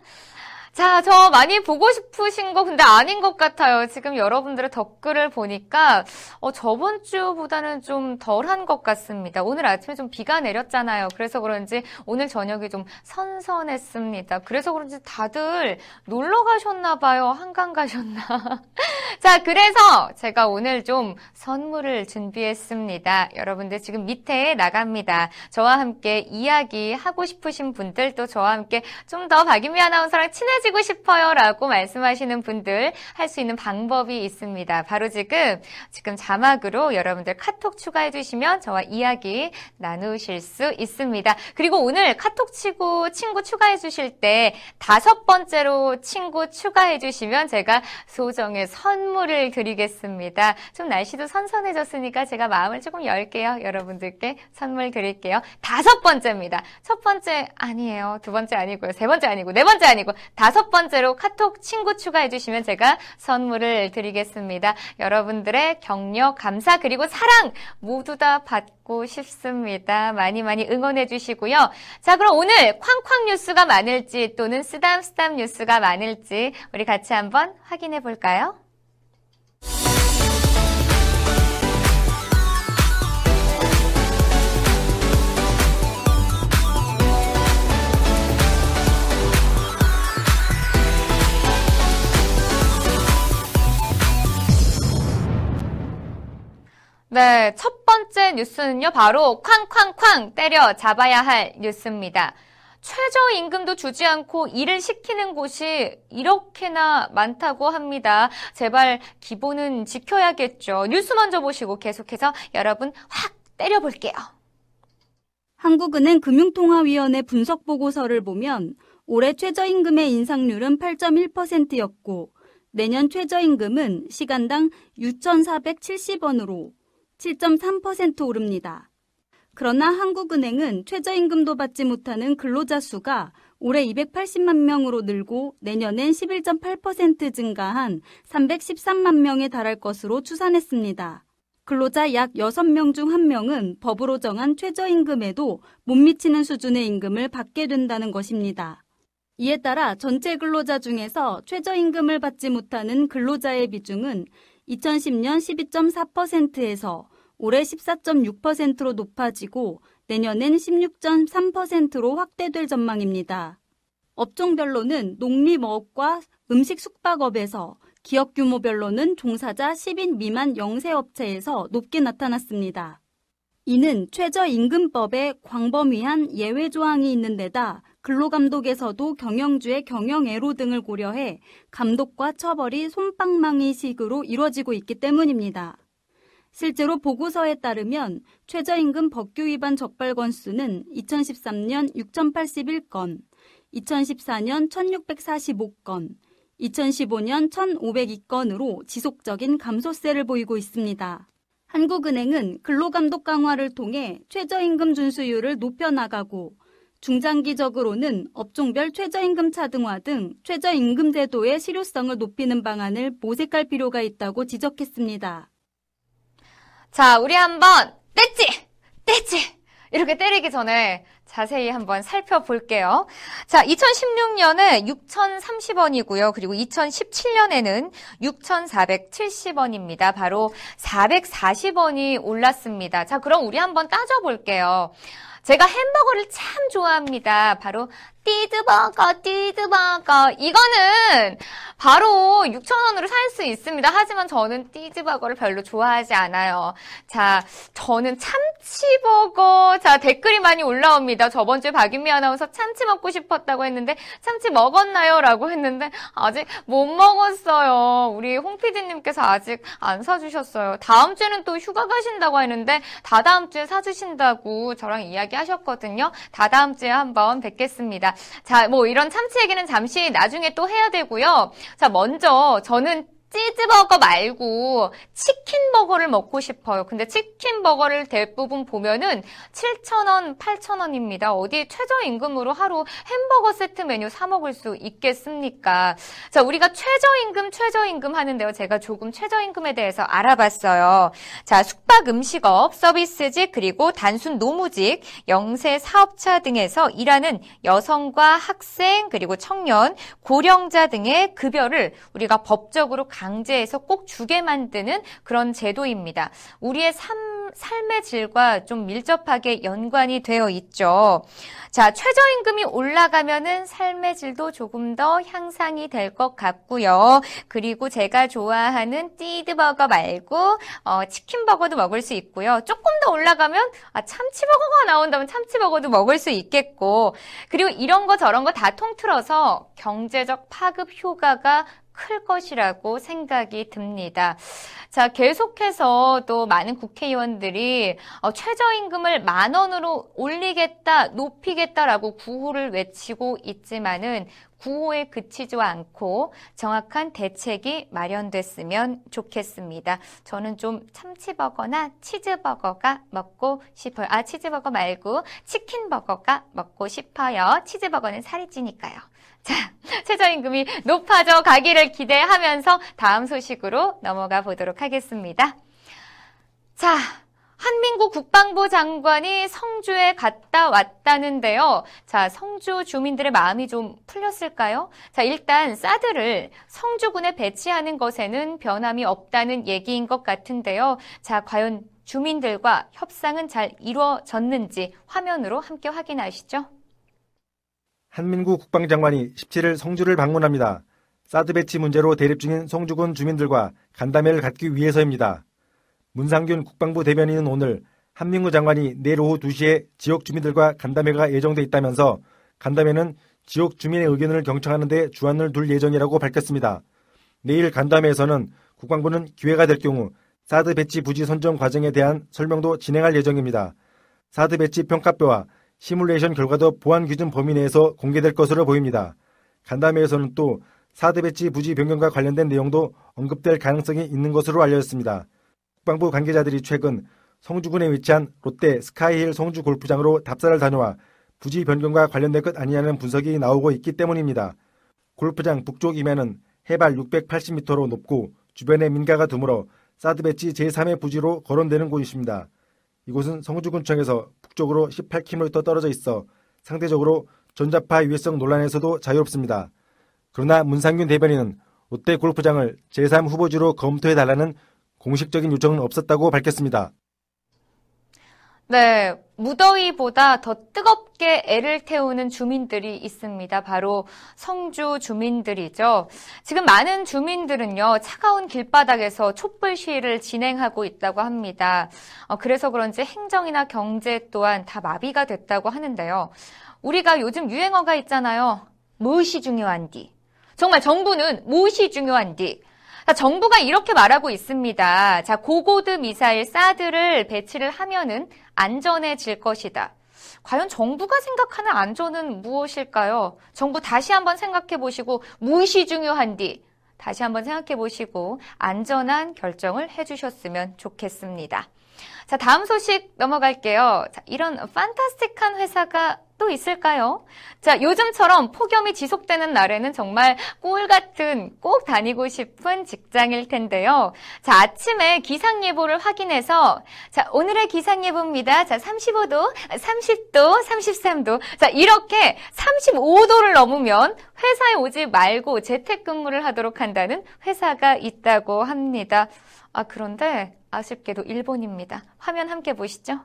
자, 저 많이 보고 싶으신 거 근데 아닌 것 같아요. 지금 여러분들의 댓글을 보니까 어, 저번 주보다는 좀 덜한 것 같습니다. 오늘 아침에 좀 비가 내렸잖아요. 그래서 그런지 오늘 저녁이 좀 선선했습니다. 그래서 그런지 다들 놀러 가셨나 봐요. 한강 가셨나. 자, 그래서 제가 오늘 좀 선물을 준비했습니다. 여러분들 지금 밑에 나갑니다. 저와 함께 이야기 하고 싶으신 분들 또 저와 함께 좀 더 박인미 아나운서랑 친해지 친해지고 싶어요 라고 말씀하시는 분들 할 수 있는 방법이 있습니다. 바로 지금, 지금 자막으로 여러분들 카톡 추가해 주시면 저와 이야기 나누실 수 있습니다. 그리고 오늘 카톡 치고 친구 추가해 주실 때 다섯 번째로 친구 추가해 주시면 제가 소정의 선물을 드리겠습니다. 좀 날씨도 선선해졌으니까 제가 마음을 조금 열게요. 여러분들께 선물 드릴게요. 다섯 번째입니다. 첫 번째 아니에요. 두 번째 아니고요. 세 번째 아니고, 네 번째 아니고, 다섯 다섯 번째로 카톡 친구 추가해 주시면 제가 선물을 드리겠습니다. 여러분들의 격려, 감사 그리고 사랑 모두 다 받고 싶습니다. 많이 많이 응원해 주시고요. 자, 그럼 오늘 쾅쾅 뉴스가 많을지 또는 쓰담쓰담 뉴스가 많을지 우리 같이 한번 확인해 볼까요? 네, 첫 번째 뉴스는요, 바로 쾅쾅쾅 때려 잡아야 할 뉴스입니다. 최저임금도 주지 않고 일을 시키는 곳이 이렇게나 많다고 합니다. 제발 기본은 지켜야겠죠. 뉴스 먼저 보시고 계속해서 여러분 확 때려볼게요. 한국은행 금융통화위원회 분석 보고서를 보면 올해 최저임금의 인상률은 8.1%였고 내년 최저임금은 시간당 6,470원으로 7.3% 오릅니다. 그러나 한국은행은 최저임금도 받지 못하는 근로자 수가 올해 280만 명으로 늘고 내년엔 11.8% 증가한 313만 명에 달할 것으로 추산했습니다. 근로자 약 6명 중 1명은 법으로 정한 최저임금에도 못 미치는 수준의 임금을 받게 된다는 것입니다. 이에 따라 전체 근로자 중에서 최저임금을 받지 못하는 근로자의 비중은 2010년 12.4%에서 올해 14.6%로 높아지고 내년엔 16.3%로 확대될 전망입니다. 업종별로는 농림어업과 음식 숙박업에서 기업 규모별로는 종사자 10인 미만 영세업체에서 높게 나타났습니다. 이는 최저임금법에 광범위한 예외 조항이 있는 데다 근로감독에서도 경영주의 경영애로 등을 고려해 감독과 처벌이 솜방망이식으로 이뤄지고 있기 때문입니다. 실제로 보고서에 따르면 최저임금 법규 위반 적발 건수는 2013년 6,081건, 2014년 1,645건, 2015년 1,502건으로 지속적인 감소세를 보이고 있습니다. 한국은행은 근로감독 강화를 통해 최저임금 준수율을 높여나가고 중장기적으로는 업종별 최저임금 차등화 등 최저임금 제도의 실효성을 높이는 방안을 모색할 필요가 있다고 지적했습니다. 자, 우리 한번 떼찌! 떼찌! 이렇게 때리기 전에 자세히 한번 살펴볼게요. 자, 2016년에 6,030원이고요. 그리고 2017년에는 6,470원입니다. 바로 440원이 올랐습니다. 자, 그럼 우리 한번 따져볼게요. 제가 햄버거를 참 좋아합니다. 바로 띠드버거, 띠드버거. 이거는 바로 6,000원으로 살 수 있습니다. 하지만 저는 띠드버거를 별로 좋아하지 않아요. 자, 저는 참치버거. 자, 댓글이 많이 올라옵니다. 저번 주에 박윤미 아나운서 참치 먹고 싶었다고 했는데, 참치 먹었나요? 라고 했는데, 아직 못 먹었어요. 우리 홍 PD님께서 아직 안 사주셨어요. 다음 주에는 또 휴가 가신다고 하는데, 다다음 주에 사주신다고 저랑 이야기 하셨거든요. 다다음 주에 한번 뵙겠습니다. 자, 뭐 이런 참치 얘기는 잠시 나중에 또 해야 되고요. 자, 먼저 저는 치즈버거 말고 치킨버거를 먹고 싶어요. 근데 치킨버거를 대부분 보면은 7,000원, 8,000원입니다. 어디 최저임금으로 하루 햄버거 세트 메뉴 사 먹을 수 있겠습니까? 자, 우리가 최저임금, 최저임금 하는데요. 제가 조금 최저임금에 대해서 알아봤어요. 자, 숙박 음식업, 서비스직, 그리고 단순 노무직, 영세 사업자 등에서 일하는 여성과 학생, 그리고 청년, 고령자 등의 급여를 우리가 법적으로 강제해서 꼭 주게 만드는 그런 제도입니다. 우리의 삶, 삶의 질과 좀 밀접하게 연관이 되어 있죠. 자, 최저임금이 올라가면은 삶의 질도 조금 더 향상이 될 것 같고요. 그리고 제가 좋아하는 띠드버거 말고 어, 치킨버거도 먹을 수 있고요. 조금 더 올라가면 아, 참치버거가 나온다면 참치버거도 먹을 수 있겠고 그리고 이런 거 저런 거 다 통틀어서 경제적 파급 효과가 클 것이라고 생각이 듭니다. 자, 계속해서 또 많은 국회의원들이 어, 최저임금을 만 원으로 올리겠다, 높이겠다라고 구호를 외치고 있지만은 구호에 그치지 않고 정확한 대책이 마련됐으면 좋겠습니다. 저는 좀 참치버거나 치즈버거가 먹고 싶어요. 아, 치즈버거 말고 치킨버거가 먹고 싶어요. 치즈버거는 살이 찌니까요. 자, 최저임금이 높아져 가기를 기대하면서 다음 소식으로 넘어가 보도록 하겠습니다. 자, 한민구 국방부 장관이 성주에 갔다 왔다는데요. 자, 성주 주민들의 마음이 좀 풀렸을까요? 자, 일단 사드를 성주군에 배치하는 것에는 변함이 없다는 얘기인 것 같은데요. 자, 과연 주민들과 협상은 잘 이루어졌는지 화면으로 함께 확인하시죠. 한민구 국방장관이 17일 성주를 방문합니다. 사드 배치 문제로 대립 중인 성주군 주민들과 간담회를 갖기 위해서입니다. 문상균 국방부 대변인은 오늘 한민구 장관이 내일 오후 2시에 지역 주민들과 간담회가 예정돼 있다면서 간담회는 지역 주민의 의견을 경청하는 데 주안을 둘 예정이라고 밝혔습니다. 내일 간담회에서는 국방부는 기회가 될 경우 사드 배치 부지 선정 과정에 대한 설명도 진행할 예정입니다. 사드 배치 평가표와 시뮬레이션 결과도 보안 기준 범위 내에서 공개될 것으로 보입니다. 간담회에서는 또 사드 배치 부지 변경과 관련된 내용도 언급될 가능성이 있는 것으로 알려졌습니다. 국방부 관계자들이 최근 성주군에 위치한 롯데 스카이힐 성주 골프장으로 답사를 다녀와 부지 변경과 관련된 것 아니냐는 분석이 나오고 있기 때문입니다. 골프장 북쪽 이면은 해발 680m로 높고 주변에 민가가 드물어 사드 배치 제3의 부지로 거론되는 곳입니다. 이곳은 성주군청에서 북쪽으로 18km 떨어져 있어 상대적으로 전자파 유해성 논란에서도 자유롭습니다. 그러나 문상균 대변인은 롯데 골프장을 제3 후보지로 검토해달라는 공식적인 요청은 없었다고 밝혔습니다. 네, 무더위보다 더 뜨겁게 애를 태우는 주민들이 있습니다. 바로 성주 주민들이죠. 지금 많은 주민들은요, 차가운 길바닥에서 촛불 시위를 진행하고 있다고 합니다. 어, 그래서 그런지 행정이나 경제 또한 다 마비가 됐다고 하는데요. 우리가 요즘 유행어가 있잖아요. 무엇이 중요한디? 정말 정부는 무엇이 중요한디? 자, 정부가 이렇게 말하고 있습니다. 자, 고고드 미사일 사드를 배치를 하면은 안전해질 것이다. 과연 정부가 생각하는 안전은 무엇일까요? 정부 다시 한번 생각해 보시고 무엇이 중요한디 다시 한번 생각해 보시고 안전한 결정을 해 주셨으면 좋겠습니다. 자, 다음 소식 넘어갈게요. 자, 이런 판타스틱한 회사가 또 있을까요? 자, 요즘처럼 폭염이 지속되는 날에는 정말 꿀 같은 꼭 다니고 싶은 직장일 텐데요. 자, 아침에 기상 예보를 확인해서 자, 오늘의 기상 예보입니다. 자, 35도, 30도, 33도. 자, 이렇게 35도를 넘으면 회사에 오지 말고 재택근무를 하도록 한다는 회사가 있다고 합니다. 아, 그런데 아쉽게도 일본입니다. 화면 함께 보시죠.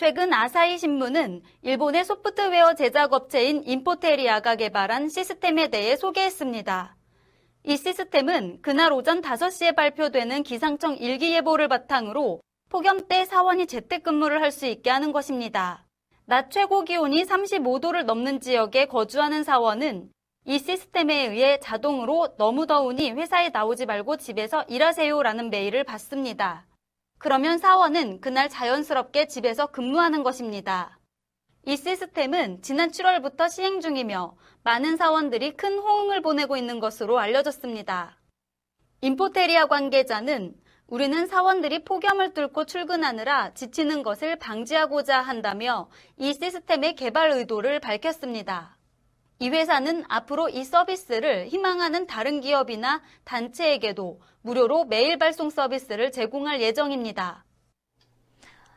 최근 아사히 신문은 일본의 소프트웨어 제작 업체인 인포테리아가 개발한 시스템에 대해 소개했습니다. 이 시스템은 그날 오전 5시에 발표되는 기상청 일기예보를 바탕으로 폭염 때 사원이 재택근무를 할 수 있게 하는 것입니다. 낮 최고 기온이 35도를 넘는 지역에 거주하는 사원은 이 시스템에 의해 자동으로 너무 더우니 회사에 나오지 말고 집에서 일하세요라는 메일을 받습니다. 그러면 사원은 그날 자연스럽게 집에서 근무하는 것입니다. 이 시스템은 지난 7월부터 시행 중이며 많은 사원들이 큰 호응을 보내고 있는 것으로 알려졌습니다. 인포테리아 관계자는 우리는 사원들이 폭염을 뚫고 출근하느라 지치는 것을 방지하고자 한다며 이 시스템의 개발 의도를 밝혔습니다. 이 회사는 앞으로 이 서비스를 희망하는 다른 기업이나 단체에게도 무료로 메일 발송 서비스를 제공할 예정입니다.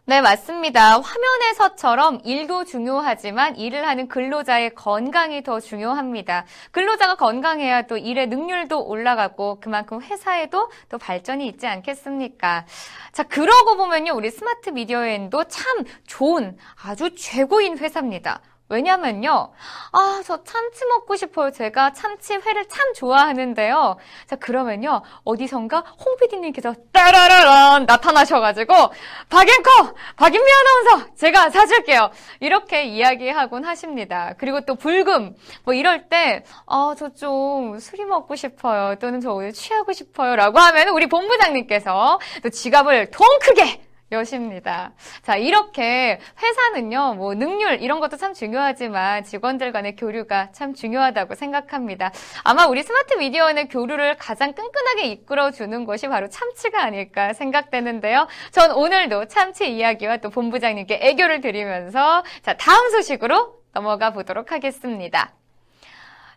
네, 맞습니다. 화면에서처럼 일도 중요하지만 일을 하는 근로자의 건강이 더 중요합니다. 근로자가 건강해야 또 일의 능률도 올라가고 그만큼 회사에도 또 발전이 있지 않겠습니까? 자, 그러고 보면요. 우리 스마트 미디어엔도 참 좋은 아주 최고인 회사입니다. 왜냐면요. 아, 저 참치 먹고 싶어요. 제가 참치회를 참 좋아하는데요. 자, 그러면요. 어디선가 홍 PD님께서 따라라란 나타나셔가지고, 박앵커! 박인미 아나운서! 제가 사줄게요. 이렇게 이야기하곤 하십니다. 그리고 또 불금! 뭐 이럴 때, 아, 저 좀 술이 먹고 싶어요. 또는 저 오늘 취하고 싶어요. 라고 하면 우리 본부장님께서 또 지갑을 통 크게! 여십니다. 자, 이렇게 회사는요, 뭐, 능률, 이런 것도 참 중요하지만 직원들 간의 교류가 참 중요하다고 생각합니다. 아마 우리 스마트 미디어의 교류를 가장 끈끈하게 이끌어주는 것이 바로 참치가 아닐까 생각되는데요. 전 오늘도 참치 이야기와 또 본부장님께 애교를 드리면서, 자, 다음 소식으로 넘어가 보도록 하겠습니다.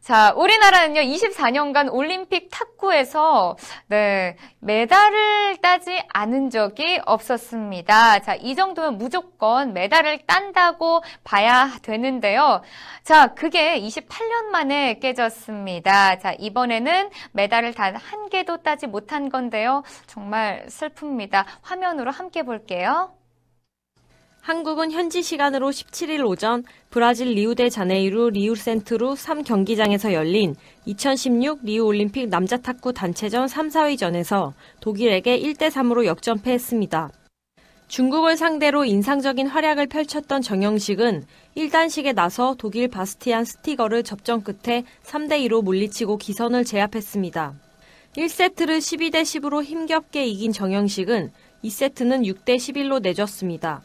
자, 우리나라는요, 24년간 올림픽 탁구에서, 네, 메달을 따지 않은 적이 없었습니다. 자, 이 정도면 무조건 메달을 딴다고 봐야 되는데요. 자, 그게 28년 만에 깨졌습니다. 자, 이번에는 메달을 단 한 개도 따지 못한 건데요. 정말 슬픕니다. 화면으로 함께 볼게요. 한국은 현지 시간으로 17일 오전 브라질 리우데 자네이루 리우센트루 3경기장에서 열린 2016 리우 올림픽 남자 탁구 단체전 3, 4위전에서 독일에게 1대3으로 역전패했습니다. 중국을 상대로 인상적인 활약을 펼쳤던 정영식은 1단식에 나서 독일 바스티안 스티거를 접전 끝에 3대2로 물리치고 기선을 제압했습니다. 1세트를 12대 10으로 힘겹게 이긴 정영식은 2세트는 6대 11로 내줬습니다.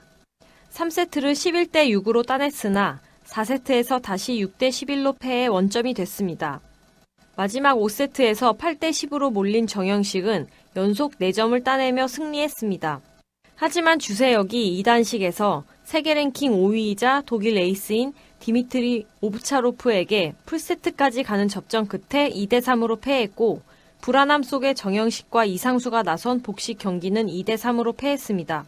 3세트를 11대 6으로 따냈으나 4세트에서 다시 6대 11로 패해 원점이 됐습니다. 마지막 5세트에서 8대 10으로 몰린 정영식은 연속 4점을 따내며 승리했습니다. 하지만 주세혁이 2단식에서 세계 랭킹 5위이자 독일 에이스인 디미트리 오브차로프에게 풀세트까지 가는 접전 끝에 2대 3으로 패했고 불안함 속에 정영식과 이상수가 나선 복식 경기는 2대 3으로 패했습니다.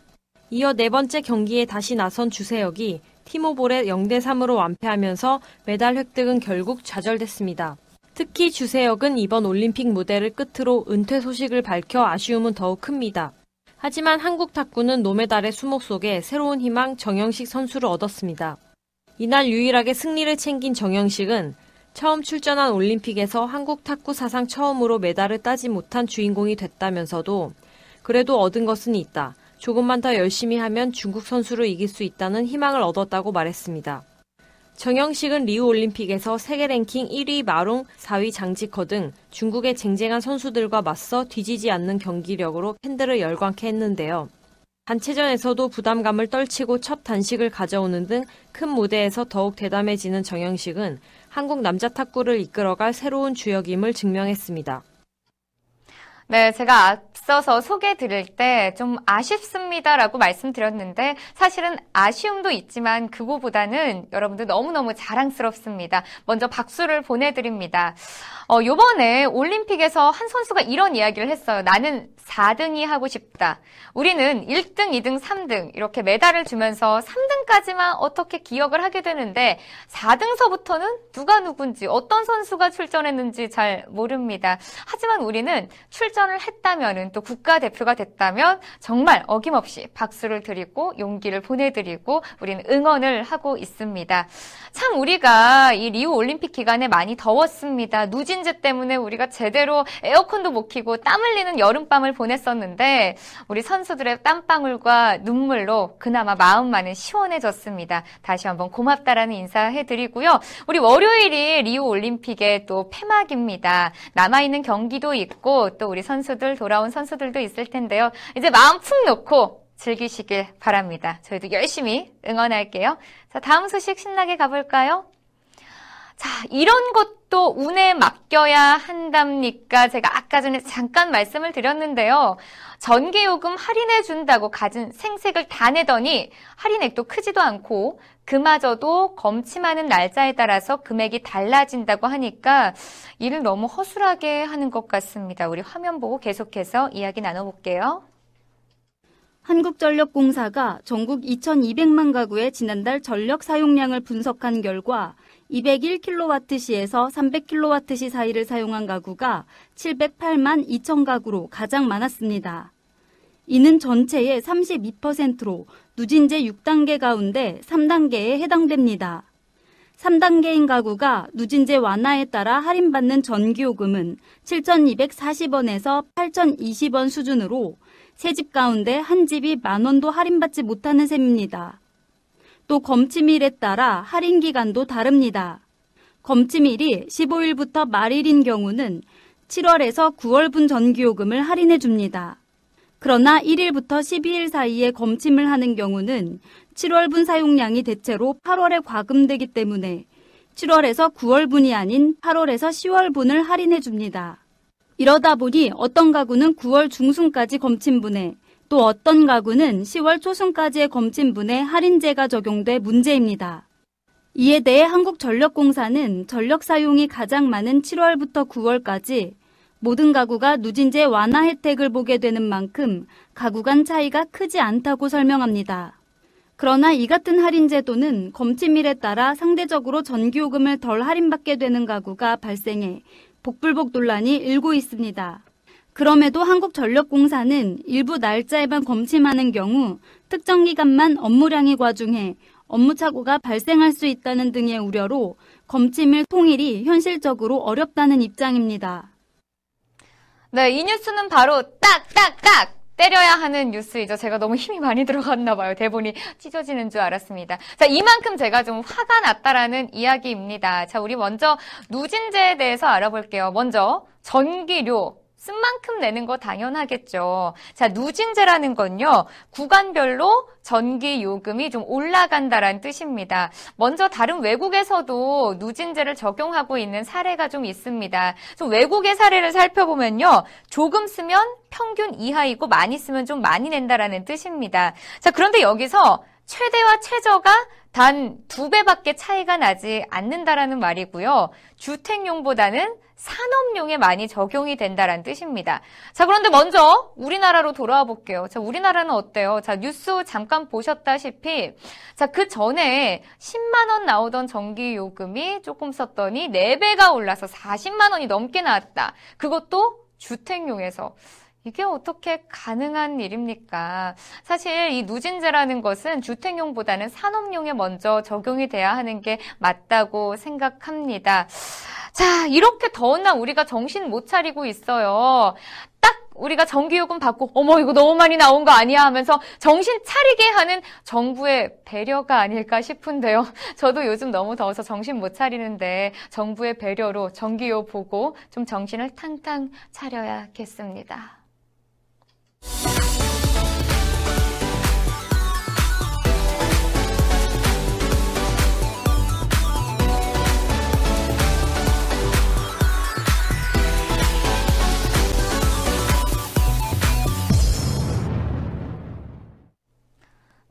이어 네 번째 경기에 다시 나선 주세혁이 티모볼에 0대 3으로 완패하면서 메달 획득은 결국 좌절됐습니다. 특히 주세혁은 이번 올림픽 무대를 끝으로 은퇴 소식을 밝혀 아쉬움은 더욱 큽니다. 하지만 한국 탁구는 노메달의 수목 속에 새로운 희망 정영식 선수를 얻었습니다. 이날 유일하게 승리를 챙긴 정영식은 처음 출전한 올림픽에서 한국 탁구 사상 처음으로 메달을 따지 못한 주인공이 됐다면서도 그래도 얻은 것은 있다. 조금만 더 열심히 하면 중국 선수를 이길 수 있다는 희망을 얻었다고 말했습니다. 정영식은 리우 올림픽에서 세계 랭킹 1위 마롱, 4위 장지커 등 중국의 쟁쟁한 선수들과 맞서 뒤지지 않는 경기력으로 팬들을 열광케 했는데요. 단체전에서도 부담감을 떨치고 첫 단식을 가져오는 등 큰 무대에서 더욱 대담해지는 정영식은 한국 남자 탁구를 이끌어갈 새로운 주역임을 증명했습니다. 네, 제가 앞서서 소개 드릴 때 좀 아쉽습니다라고 말씀드렸는데 사실은 아쉬움도 있지만 그거보다는 여러분들 너무너무 자랑스럽습니다. 먼저 박수를 보내드립니다. 어, 요번에 올림픽에서 한 선수가 이런 이야기를 했어요. 나는 4등이 하고 싶다. 우리는 1등, 2등, 3등 이렇게 메달을 주면서 3등까지만 어떻게 기억을 하게 되는데 4등서부터는 누가 누군지 어떤 선수가 출전했는지 잘 모릅니다. 하지만 우리는 출전을 했다면은 또 국가대표가 됐다면 정말 어김없이 박수를 드리고 용기를 보내드리고 우리는 응원을 하고 있습니다. 참 우리가 이 리우 올림픽 기간에 많이 더웠습니다. 누진 제 때문에 우리가 제대로 에어컨도 못 켜고 땀 흘리는 여름밤을 보냈었는데 우리 선수들의 땀방울과 눈물로 그나마 마음만은 시원해졌습니다. 다시 한번 고맙다라는 인사해드리고요. 우리 월요일이 리우 올림픽의 또 폐막입니다. 남아있는 경기도 있고 또 우리 선수들 돌아온 선수들도 있을 텐데요. 이제 마음 푹 놓고 즐기시길 바랍니다. 저희도 열심히 응원할게요. 자, 다음 소식 신나게 가볼까요? 자, 이런 것도 운에 맡겨야 한답니까? 제가 아까 전에 잠깐 말씀을 드렸는데요. 전기요금 할인해준다고 가진 생색을 다 내더니 할인액도 크지도 않고 그마저도 검침하는 날짜에 따라서 금액이 달라진다고 하니까 일을 너무 허술하게 하는 것 같습니다. 우리 화면 보고 계속해서 이야기 나눠볼게요. 한국전력공사가 전국 2,200만 가구의 지난달 전력 사용량을 분석한 결과 201kWh에서 300kWh 사이를 사용한 가구가 708만 2천 가구로 가장 많았습니다. 이는 전체의 32%로 누진제 6단계 가운데 3단계에 해당됩니다. 3단계인 가구가 누진제 완화에 따라 할인받는 전기요금은 7,240원에서 8,020원 수준으로 세 집 가운데 한 집이 만 원도 할인받지 못하는 셈입니다. 또 검침일에 따라 할인 기간도 다릅니다. 검침일이 15일부터 말일인 경우는 7월에서 9월분 전기요금을 할인해 줍니다. 그러나 1일부터 12일 사이에 검침을 하는 경우는 7월분 사용량이 대체로 8월에 과금되기 때문에 7월에서 9월분이 아닌 8월에서 10월분을 할인해 줍니다. 이러다 보니 어떤 가구는 9월 중순까지 검침분에 또 어떤 가구는 10월 초순까지의 검침분에 할인제가 적용돼 문제입니다. 이에 대해 한국전력공사는 전력 사용이 가장 많은 7월부터 9월까지 모든 가구가 누진제 완화 혜택을 보게 되는 만큼 가구 간 차이가 크지 않다고 설명합니다. 그러나 이 같은 할인 제도는 검침일에 따라 상대적으로 전기요금을 덜 할인받게 되는 가구가 발생해 복불복 논란이 일고 있습니다. 그럼에도 한국전력공사는 일부 날짜에만 검침하는 경우 특정 기간만 업무량이 과중해 업무 착오가 발생할 수 있다는 등의 우려로 검침일 통일이 현실적으로 어렵다는 입장입니다. 네, 이 뉴스는 바로 딱딱딱 때려야 하는 뉴스이죠. 제가 너무 힘이 많이 들어갔나 봐요. 대본이 찢어지는 줄 알았습니다. 자, 이만큼 제가 좀 화가 났다라는 이야기입니다. 자, 우리 먼저 누진제에 대해서 알아볼게요. 먼저 전기료 쓴 만큼 내는 거 당연하겠죠. 자, 누진제라는 건요, 구간별로 전기 요금이 좀 올라간다라는 뜻입니다. 먼저 다른 외국에서도 누진제를 적용하고 있는 사례가 좀 있습니다. 좀 외국의 사례를 살펴보면요, 조금 쓰면 평균 이하이고 많이 쓰면 좀 많이 낸다라는 뜻입니다. 자, 그런데 여기서 최대와 최저가 단 두 배밖에 차이가 나지 않는다라는 말이고요. 주택용보다는 산업용에 많이 적용이 된다라는 뜻입니다. 자, 그런데 먼저 우리나라로 돌아와 볼게요. 자, 우리나라는 어때요? 자, 뉴스 잠깐 보셨다시피 자, 그 전에 10만 원 나오던 전기 요금이 조금 썼더니 4배가 올라서 40만 원이 넘게 나왔다. 그것도 주택용에서 이게 어떻게 가능한 일입니까? 사실 이 누진제라는 것은 주택용보다는 산업용에 먼저 적용이 돼야 하는 게 맞다고 생각합니다. 자, 이렇게 더운 날 우리가 정신 못 차리고 있어요. 딱 우리가 전기요금 받고, 어머, 이거 너무 많이 나온 거 아니야 하면서 정신 차리게 하는 정부의 배려가 아닐까 싶은데요. 저도 요즘 너무 더워서 정신 못 차리는데 정부의 배려로 전기요 보고 좀 정신을 탕탕 차려야겠습니다.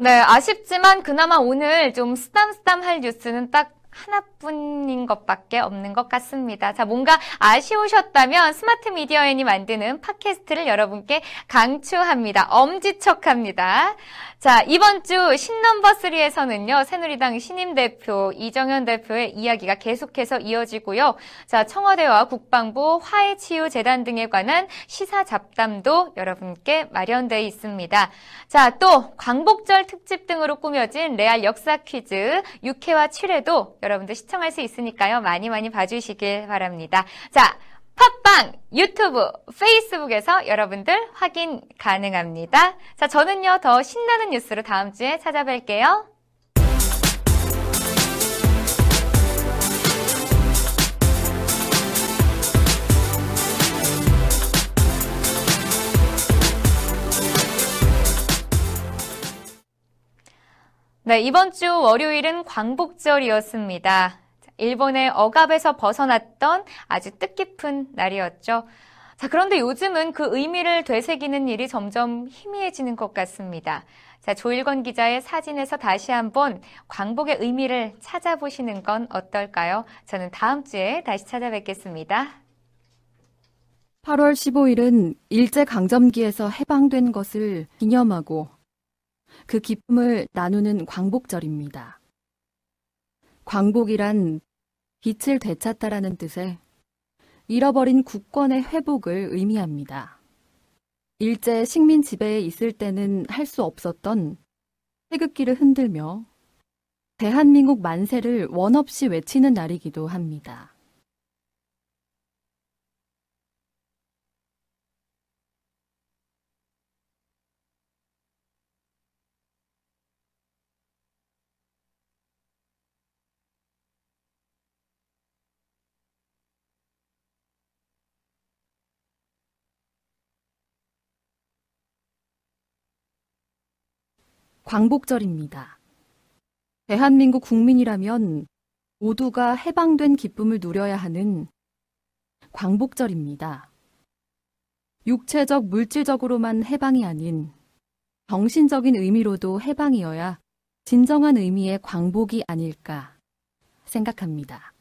네, 아쉽지만 그나마 오늘 좀 쓰담쓰담 할 뉴스는 딱 하나뿐인 것밖에 없는 것 같습니다. 자, 뭔가 아쉬우셨다면 스마트 미디어엔이 만드는 팟캐스트를 여러분께 강추합니다. 엄지척합니다. 자, 이번 주 신넘버 3에서는요, 새누리당 신임 대표 이정현 대표의 이야기가 계속해서 이어지고요. 자, 청와대와 국방부 화해 치유 재단 등에 관한 시사 잡담도 여러분께 마련되어 있습니다. 자, 또 광복절 특집 등으로 꾸며진 레알 역사 퀴즈 6회와 7회도 여러분들 시청할 수 있으니까요. 많이 많이 봐주시길 바랍니다. 자, 팟빵, 유튜브, 페이스북에서 여러분들 확인 가능합니다. 자, 저는요, 더 신나는 뉴스로 다음 주에 찾아뵐게요. 네, 이번 주 월요일은 광복절이었습니다. 일본의 억압에서 벗어났던 아주 뜻깊은 날이었죠. 자, 그런데 요즘은 그 의미를 되새기는 일이 점점 희미해지는 것 같습니다. 자, 조일건 기자의 사진에서 다시 한번 광복의 의미를 찾아보시는 건 어떨까요? 저는 다음 주에 다시 찾아뵙겠습니다. 8월 15일은 일제강점기에서 해방된 것을 기념하고 그 기쁨을 나누는 광복절입니다. 광복이란 빛을 되찾다라는 뜻의 잃어버린 국권의 회복을 의미합니다. 일제 식민 지배에 있을 때는 할 수 없었던 태극기를 흔들며 대한민국 만세를 원 없이 외치는 날이기도 합니다. 광복절입니다. 대한민국 국민이라면 모두가 해방된 기쁨을 누려야 하는 광복절입니다. 육체적, 물질적으로만 해방이 아닌 정신적인 의미로도 해방이어야 진정한 의미의 광복이 아닐까 생각합니다.